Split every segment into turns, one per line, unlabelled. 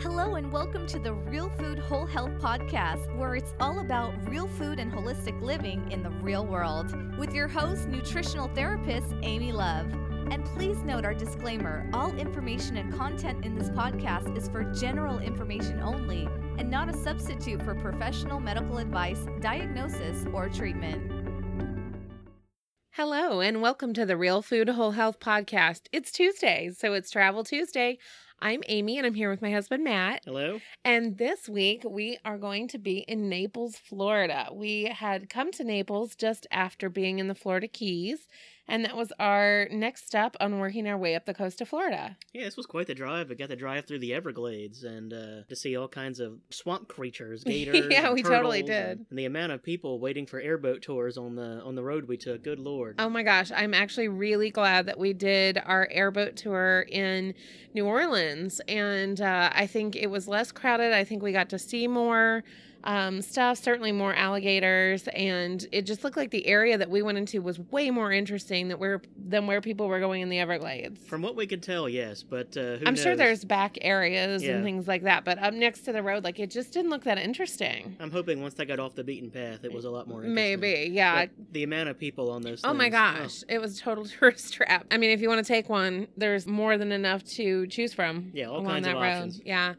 Hello, and welcome to the Real Food Whole Health Podcast, where it's all about real food and holistic living in the real world, with your host, nutritional therapist Amy Love. And please note our disclaimer all information and content in this podcast is for general information only and not a substitute for professional medical advice, diagnosis, or treatment.
Hello, and welcome to the Real Food Whole Health Podcast. It's Tuesday, so it's Travel Tuesday. I'm Amy, and I'm here with my husband, Matt.
Hello.
And this week, we are going to be in Naples, Florida. We had come to Naples just after being in the Florida Keys, and that was our next step on working our way up the coast of Florida.
Yeah, this was quite the drive. We got to drive through the Everglades and uh, to see all kinds of swamp creatures, gators.
Yeah, we totally did.
And, and the amount of people waiting for airboat tours on the on the road we took. Good lord.
Oh my gosh, I'm actually really glad that we did our airboat tour in New Orleans. And uh, I think it was less crowded. I think we got to see more um, stuff, certainly more alligators. And it just looked like the area that we went into was way more interesting than where, than where people were going in the Everglades.
From what we could tell, yes, but uh, who
I'm sure there's back areas
Yeah.
and things like that, but up next to the road, like it just didn't look that interesting.
I'm hoping once they got off the beaten path, it was a lot more. Interesting.
Maybe, yeah.
But the amount of people on those.
Oh my
things,
gosh, it was a total tourist trap. I mean, if you want to take one, there's more than enough to choose from.
Yeah, all
along
kinds
that
of
road.
options.
Yeah.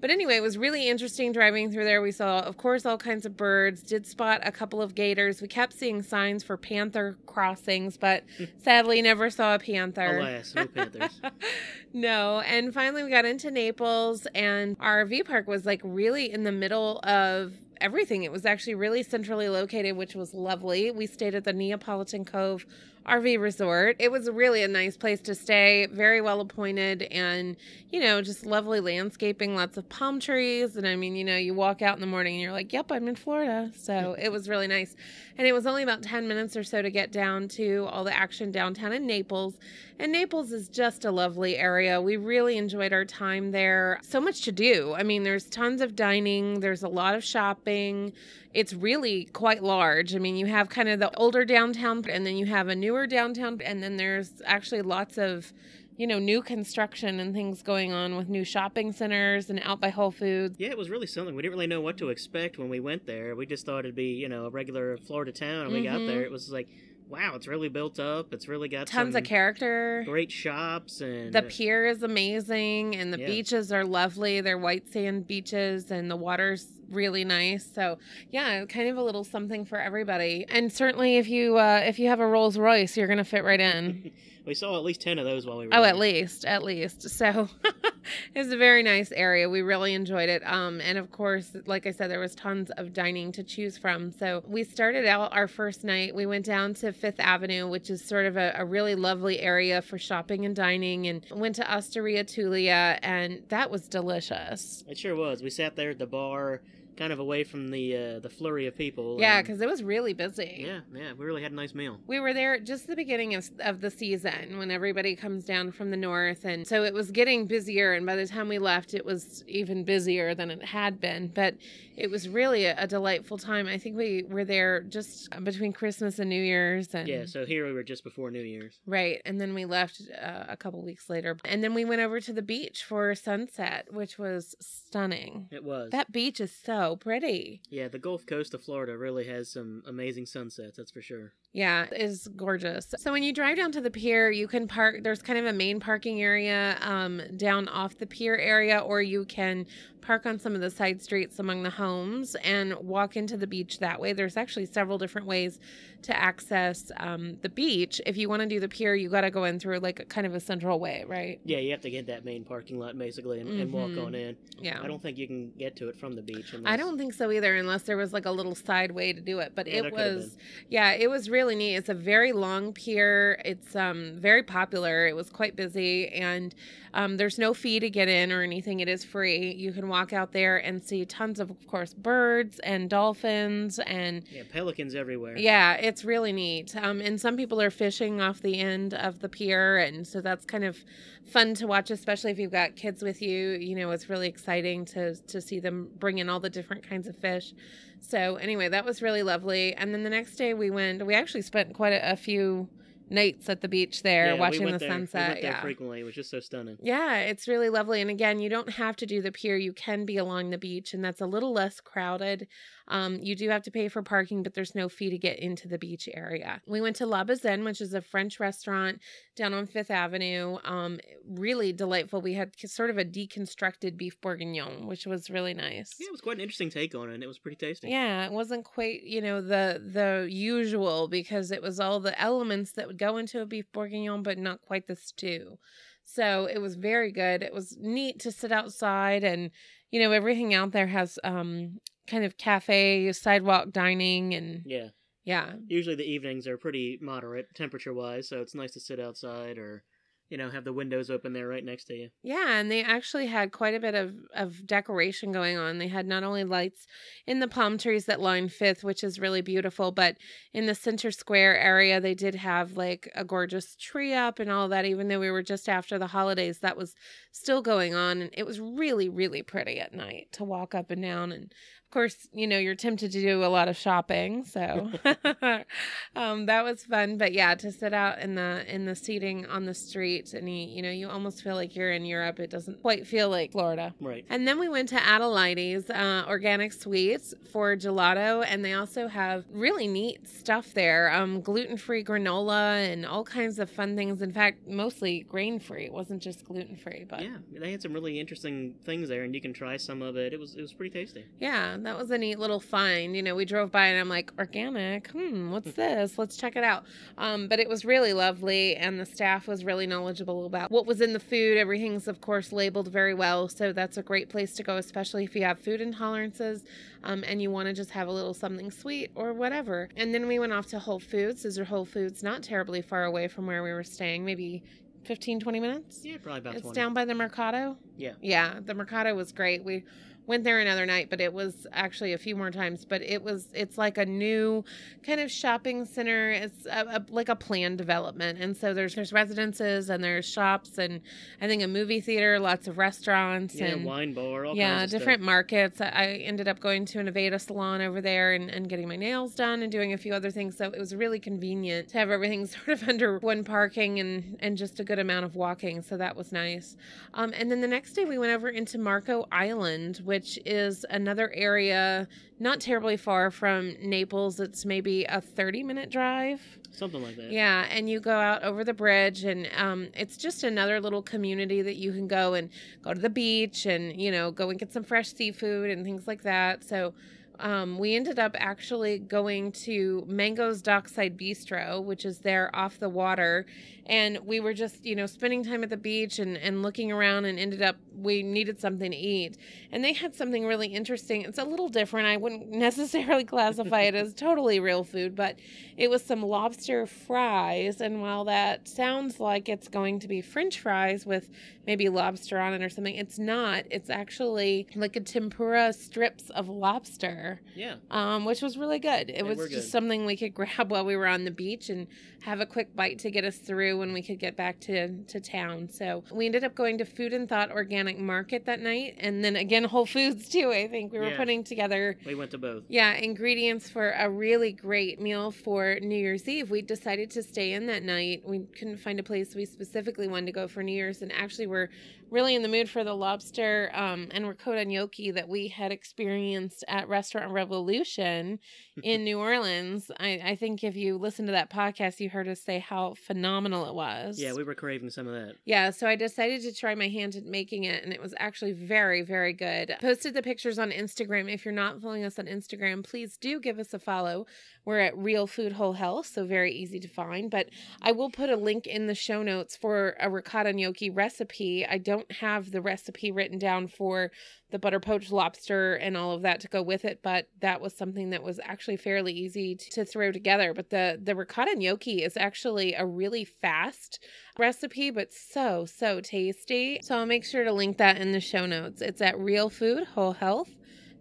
But anyway, it was really interesting driving through there. We saw, of course, all kinds of birds, did spot a couple of gators. We kept seeing signs for panther crossings, but sadly never saw a panther.
Alas, no panthers.
no. And finally, we got into Naples, and our RV park was like really in the middle of everything. It was actually really centrally located, which was lovely. We stayed at the Neapolitan Cove RV Resort. It was really a nice place to stay, very well appointed, and you know, just lovely landscaping, lots of palm trees. And I mean, you know, you walk out in the morning and you're like, yep, I'm in Florida. So it was really nice. And it was only about 10 minutes or so to get down to all the action downtown in Naples. And Naples is just a lovely area. We really enjoyed our time there. So much to do. I mean, there's tons of dining, there's a lot of shopping. It's really quite large. I mean, you have kind of the older downtown, and then you have a newer downtown, and then there's actually lots of you know, new construction and things going on with new shopping centers and out by Whole Foods.
Yeah, it was really something. We didn't really know what to expect when we went there. We just thought it'd be, you know, a regular Florida town. And we got
Mhm.
there, it was like, wow, it's really built up. It's really got
Tons of character.
great shops and
The pier is amazing and the
Yeah.
beaches are lovely. They're white sand beaches and the water's really nice. So yeah, kind of a little something for everybody. And certainly if you uh, if you have a Rolls Royce, you're gonna fit right in.
we saw at least ten of those while we were.
Oh,
there.
at least, at least. So it's a very nice area. We really enjoyed it. Um, and of course, like I said, there was tons of dining to choose from. So we started out our first night. We went down to Fifth Avenue, which is sort of a, a really lovely area for shopping and dining, and went to Osteria Tulia, and that was delicious.
It sure was. We sat there at the bar, kind of away from the uh, the flurry of people.
Yeah, because it was really busy.
yeah, yeah, we really had a nice meal.
We were there just the beginning of, of the season when everybody comes down from the north. And so it was getting busier. And by the time we left, it was even busier than it had been. But it was really a, a delightful time. I think we were there just between Christmas and New Year's. And
Yeah, so here we were just before New Year's.
Right. And then we left uh, a couple weeks later. And then we went over to the beach for sunset, which was stunning.
It was.
That beach is so pretty.
Yeah, the Gulf Coast of Florida really has some amazing sunsets. That's for sure.
Yeah, it's gorgeous. So when you drive down to the pier, you can park. There's kind of a main parking area um, down off the pier area, or you can park on some of the side streets among the homes and walk into the beach that way. There's actually several different ways to access um, the beach. If you want to do the pier, you got to go in through like a kind of a central way, right?
Yeah, you have to get that main parking lot basically and, and walk
Mhm.
on in.
Yeah.
I don't think you can get to it from the beach.
I don't think so either, unless there was like a little side way to do it. But
Yeah,
it was, yeah, it was really neat. It's a very long pier. It's um very popular. It was quite busy, and um, there's no fee to get in or anything. It is free. You can walk out there and see tons of, of course, birds and dolphins and
Yeah, pelicans everywhere.
yeah, it's really neat. Um, and some people are fishing off the end of the pier, and so that's kind of fun to watch, especially if you've got kids with you. You know, it's really exciting to to see them bring in all the different kinds of fish. So anyway, that was really lovely. And then the next day we went. We actually spent quite a, a few nights at the beach there
Yeah, we
watching
went
the
there- We
sunset.
went there
yeah.
frequently. It was just so stunning.
Yeah, it's really lovely. And again, you don't have to do the pier. You can be along the beach, and that's a little less crowded. Um, you do have to pay for parking, but there's no fee to get into the beach area. We went to La Bazin, which is a French restaurant down on Fifth Avenue. Um, really delightful. We had sort of a deconstructed beef bourguignon, which was really nice.
Yeah, it was quite an interesting take on it. and It was pretty tasty.
Yeah, it wasn't quite, you know, the the usual because it was all the elements that would go into a beef bourguignon, but not quite the stew. So it was very good. It was neat to sit outside and, you know, everything out there has um kind of cafe, sidewalk dining and
Yeah.
yeah.
Usually the evenings are pretty moderate temperature wise, so it's nice to sit outside or, you know, have the windows open there right next to you.
Yeah, and they actually had quite a bit of, of decoration going on. They had not only lights in the palm trees that line Fifth, which is really beautiful, but in the center square area, they did have like a gorgeous tree up and all that. Even though we were just after the holidays, that was still going on. And it was really, really pretty at night to walk up and down. And of course, you know, you're tempted to do a lot of shopping. So um, that was fun. But yeah, to sit out in the in the seating on the street and you, you know, you almost feel like you're in Europe. It doesn't quite feel like Florida.
Right.
And then we went to Adelaide's uh, Organic Sweets for gelato, and they also have really neat stuff there um, gluten free granola and all kinds of fun things. In fact, mostly grain free. It wasn't just gluten free, but
Yeah, they had some really interesting things there, and you can try some of it. It was it was pretty tasty.
Yeah, that was a neat little find. You know, we drove by and I'm like, organic. Hmm, what's this? Let's check it out. Um, but it was really lovely, and the staff was really knowledgeable about what was in the food. Everything's, of course, labeled very well, so that's a great place to go, especially if you have food intolerances um, and you want to just have a little something sweet or whatever. And then we went off to Whole Foods. These are Whole Foods not terribly far away from where we were staying, maybe 15, 20 minutes.
Yeah, probably about
It's
20.
down by the Mercado.
Yeah.
Yeah, the Mercado was great. We went there another night, but it was actually a few more times. But it was it's like a new kind of shopping center. It's a, a, like a planned development, and so there's there's residences and there's shops and I think a movie theater, lots of restaurants
Yeah,
and
wine bar, all
yeah,
kinds of
different
Stuff.
markets. I, I ended up going to an Aveda salon over there and, and getting my nails done and doing a few other things. So it was really convenient to have everything sort of under one parking and, and just a good amount of walking. So that was nice. Um, and then the next day we went over into Marco Island, which is another area not terribly far from Naples. It's maybe a 30 minute drive.
Something like that.
Yeah, and you go out over the bridge, and um, it's just another little community that you can go and go to the beach and, you know, go and get some fresh seafood and things like that. So um, we ended up actually going to Mango's Dockside Bistro, which is there off the water. And we were just, you know, spending time at the beach and, and looking around and ended up, we needed something to eat. And they had something really interesting. It's a little different. I wouldn't necessarily classify it as totally real food, but it was some lobster fries. And while that sounds like it's going to be french fries with maybe lobster on it or something, it's not. It's actually like a tempura strips of lobster
Yeah.
um, which was really good. It
They
was just
good.
something we could grab while we were on the beach and have a quick bite to get us through when we could get back to, to town. So we ended up going to Food and Thought Organic Market that night, and then again Whole Foods too. I think we were
Yeah.
putting together.
We went to both.
Yeah, ingredients for a really great meal for New Year's Eve. We decided to stay in that night. We couldn't find a place we specifically wanted to go for New Year's, and actually we're were really in the mood for the lobster um, and ricotta gnocchi that we had experienced at Restaurant Revolution in New Orleans. I, I think if you listen to that podcast, you heard us say how phenomenal it was.
Yeah, we were craving some of that.
Yeah, so I decided to try my hand at making it, and it was actually very, very good. Posted the pictures on Instagram. If you're not following us on Instagram, please do give us a follow. We're at Real Food Whole Health, so very easy to find. But I will put a link in the show notes for a ricotta gnocchi recipe. I don't have the recipe written down for the butter poached lobster and all of that to go with it, but that was something that was actually fairly easy to, to throw together. But the the ricotta gnocchi is actually a really fast recipe, but so so tasty. So I'll make sure to link that in the show notes. It's at Real Food Whole Health.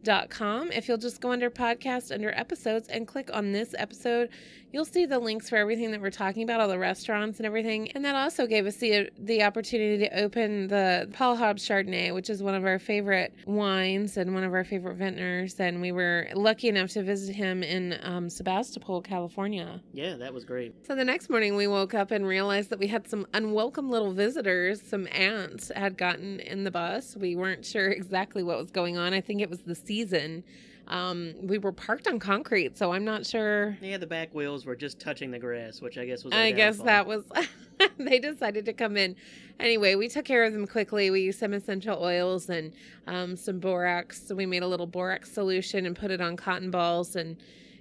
If you'll just go under podcast, under episodes, and click on this episode, you'll see the links for everything that we're talking about, all the restaurants and everything. And that also gave us the the opportunity to open the Paul Hobbs Chardonnay, which is one of our favorite wines and one of our favorite vintners. And we were lucky enough to visit him in um, Sebastopol, California.
Yeah, that was great.
So the next morning we woke up and realized that we had some unwelcome little visitors. Some ants had gotten in the bus. We weren't sure exactly what was going on. I think it was the season. Um, we were parked on concrete, so I'm not sure.
Yeah, the back wheels were just touching the grass, which I guess was.
I guess that was. they decided to come in. Anyway, we took care of them quickly. We used some essential oils and um, some borax. So we made a little borax solution and put it on cotton balls and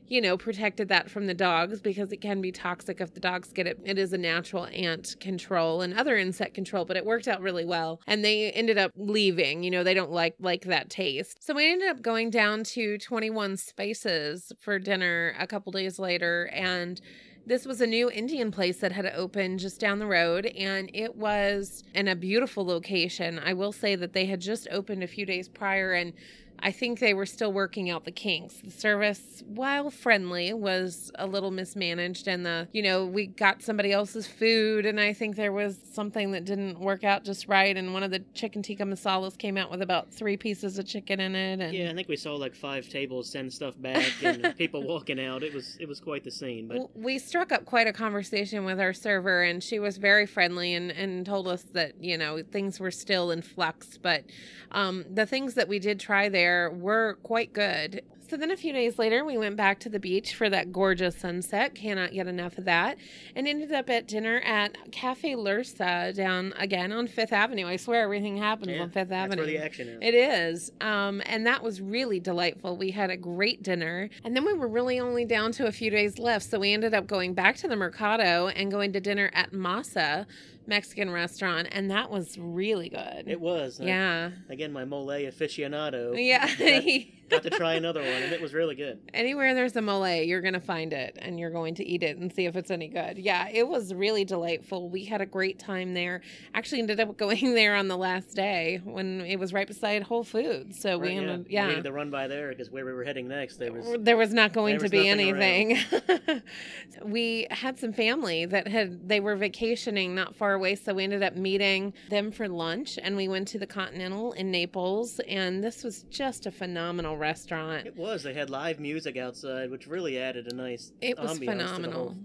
you know, protected that from the dogs because it can be toxic if the dogs get it. It is a natural ant control and other insect control, but it worked out really well. And they ended up leaving. You know, they don't like like that taste. So we ended up going down to 21 Spices for dinner a couple days later and this was a new Indian place that had opened just down the road, and it was in a beautiful location. I will say that they had just opened a few days prior, and I think they were still working out the kinks. The service, while friendly, was a little mismanaged, and the you know we got somebody else's food, and I think there was something that didn't work out just right. And one of the chicken tikka masalas came out with about three pieces of chicken in it, and
Yeah, I think we saw like five tables send stuff back and people walking out. It was it was quite the scene. But
we struck up quite a conversation with our server and she was very friendly and, and told us that you know things were still in flux but um, the things that we did try there were quite good so then a few days later we went back to the beach for that gorgeous sunset cannot get enough of that and ended up at dinner at cafe Lurcat down again on fifth avenue i swear everything happens
yeah,
on fifth
that's
avenue
where the action is.
it is. Um, and that was really delightful. We had a great dinner. And then we were really only down to a few days left. So we ended up going back to the Mercado and going to dinner at Masa Mexican restaurant. And that was really good.
It was. I-
yeah.
again, my mole aficionado.
Yeah.
Got, got to try another one, and it was really good.
Anywhere there's a mole, you're going to find it and you're going to eat it and see if it's any good. Yeah, it was really delightful. We had a great time there. Actually, ended up going there on the last day when it was right beside Whole Foods. So we
Right,
ended,
We
yeah.
needed to run by there because where we were heading next, there was.
there was not going to be anything. we had some family that had they were vacationing not far away, so we ended up meeting them for lunch and we went to the Continental in Naples and this was just a phenomenal restaurant.
It was. They had live music outside, which really added a nice.
It was
ambiance to the
phenomenal.
whole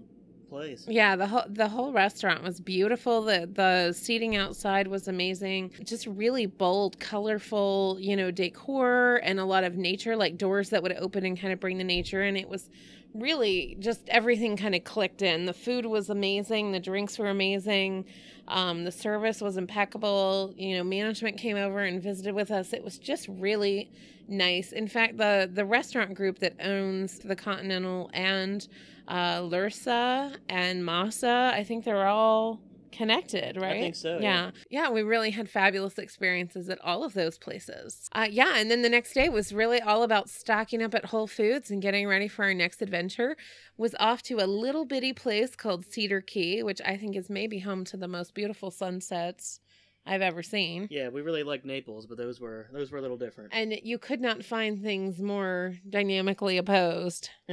place.
Yeah, the whole the whole restaurant was beautiful. The the seating outside was amazing. Just really bold, colorful, you know, decor and a lot of nature, like doors that would open and kind of bring the nature in. It was really just everything kind of clicked in. The food was amazing, the drinks were amazing. Um, the service was impeccable. You know, management came over and visited with us. It was just really nice. In fact, the the restaurant group that owns the Continental and uh, Lurcat and Masa, I think they're all connected, right?
I think so,
Yeah. yeah. we really had fabulous experiences at all of those places. Uh, yeah, and then the next day was really all about stocking up at Whole Foods and getting ready for our next adventure. Was off to a little bitty place called Cedar Key, which I think is maybe home to the most beautiful sunsets I've ever seen.
Yeah, we really liked Naples, but those were those were a little different.
And you could not find things more dynamically opposed.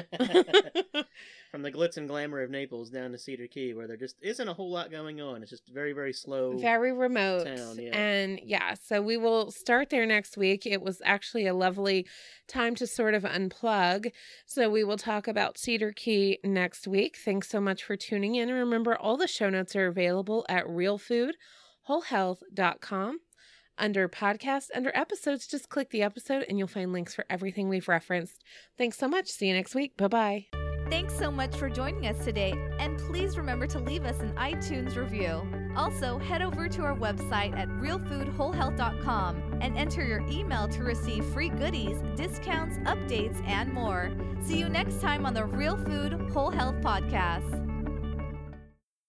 From the glitz and glamour of Naples down to Cedar Key, where there just isn't a whole lot going on. It's just very, very slow.
Very remote.
town, yeah.
And yeah, so we will start there next week. It was actually a lovely time to sort of unplug. So we will talk about Cedar Key next week. Thanks so much for tuning in. And remember, all the show notes are available at realfoodwholehealth.com. Under podcast, under episodes, just click the episode and you'll find links for everything we've referenced. Thanks so much. See you next week. Bye bye.
Thanks so much for joining us today, and please remember to leave us an iTunes review. Also, head over to our website at realfoodwholehealth.com and enter your email to receive free goodies, discounts, updates, and more. See you next time on the Real Food Whole Health Podcast.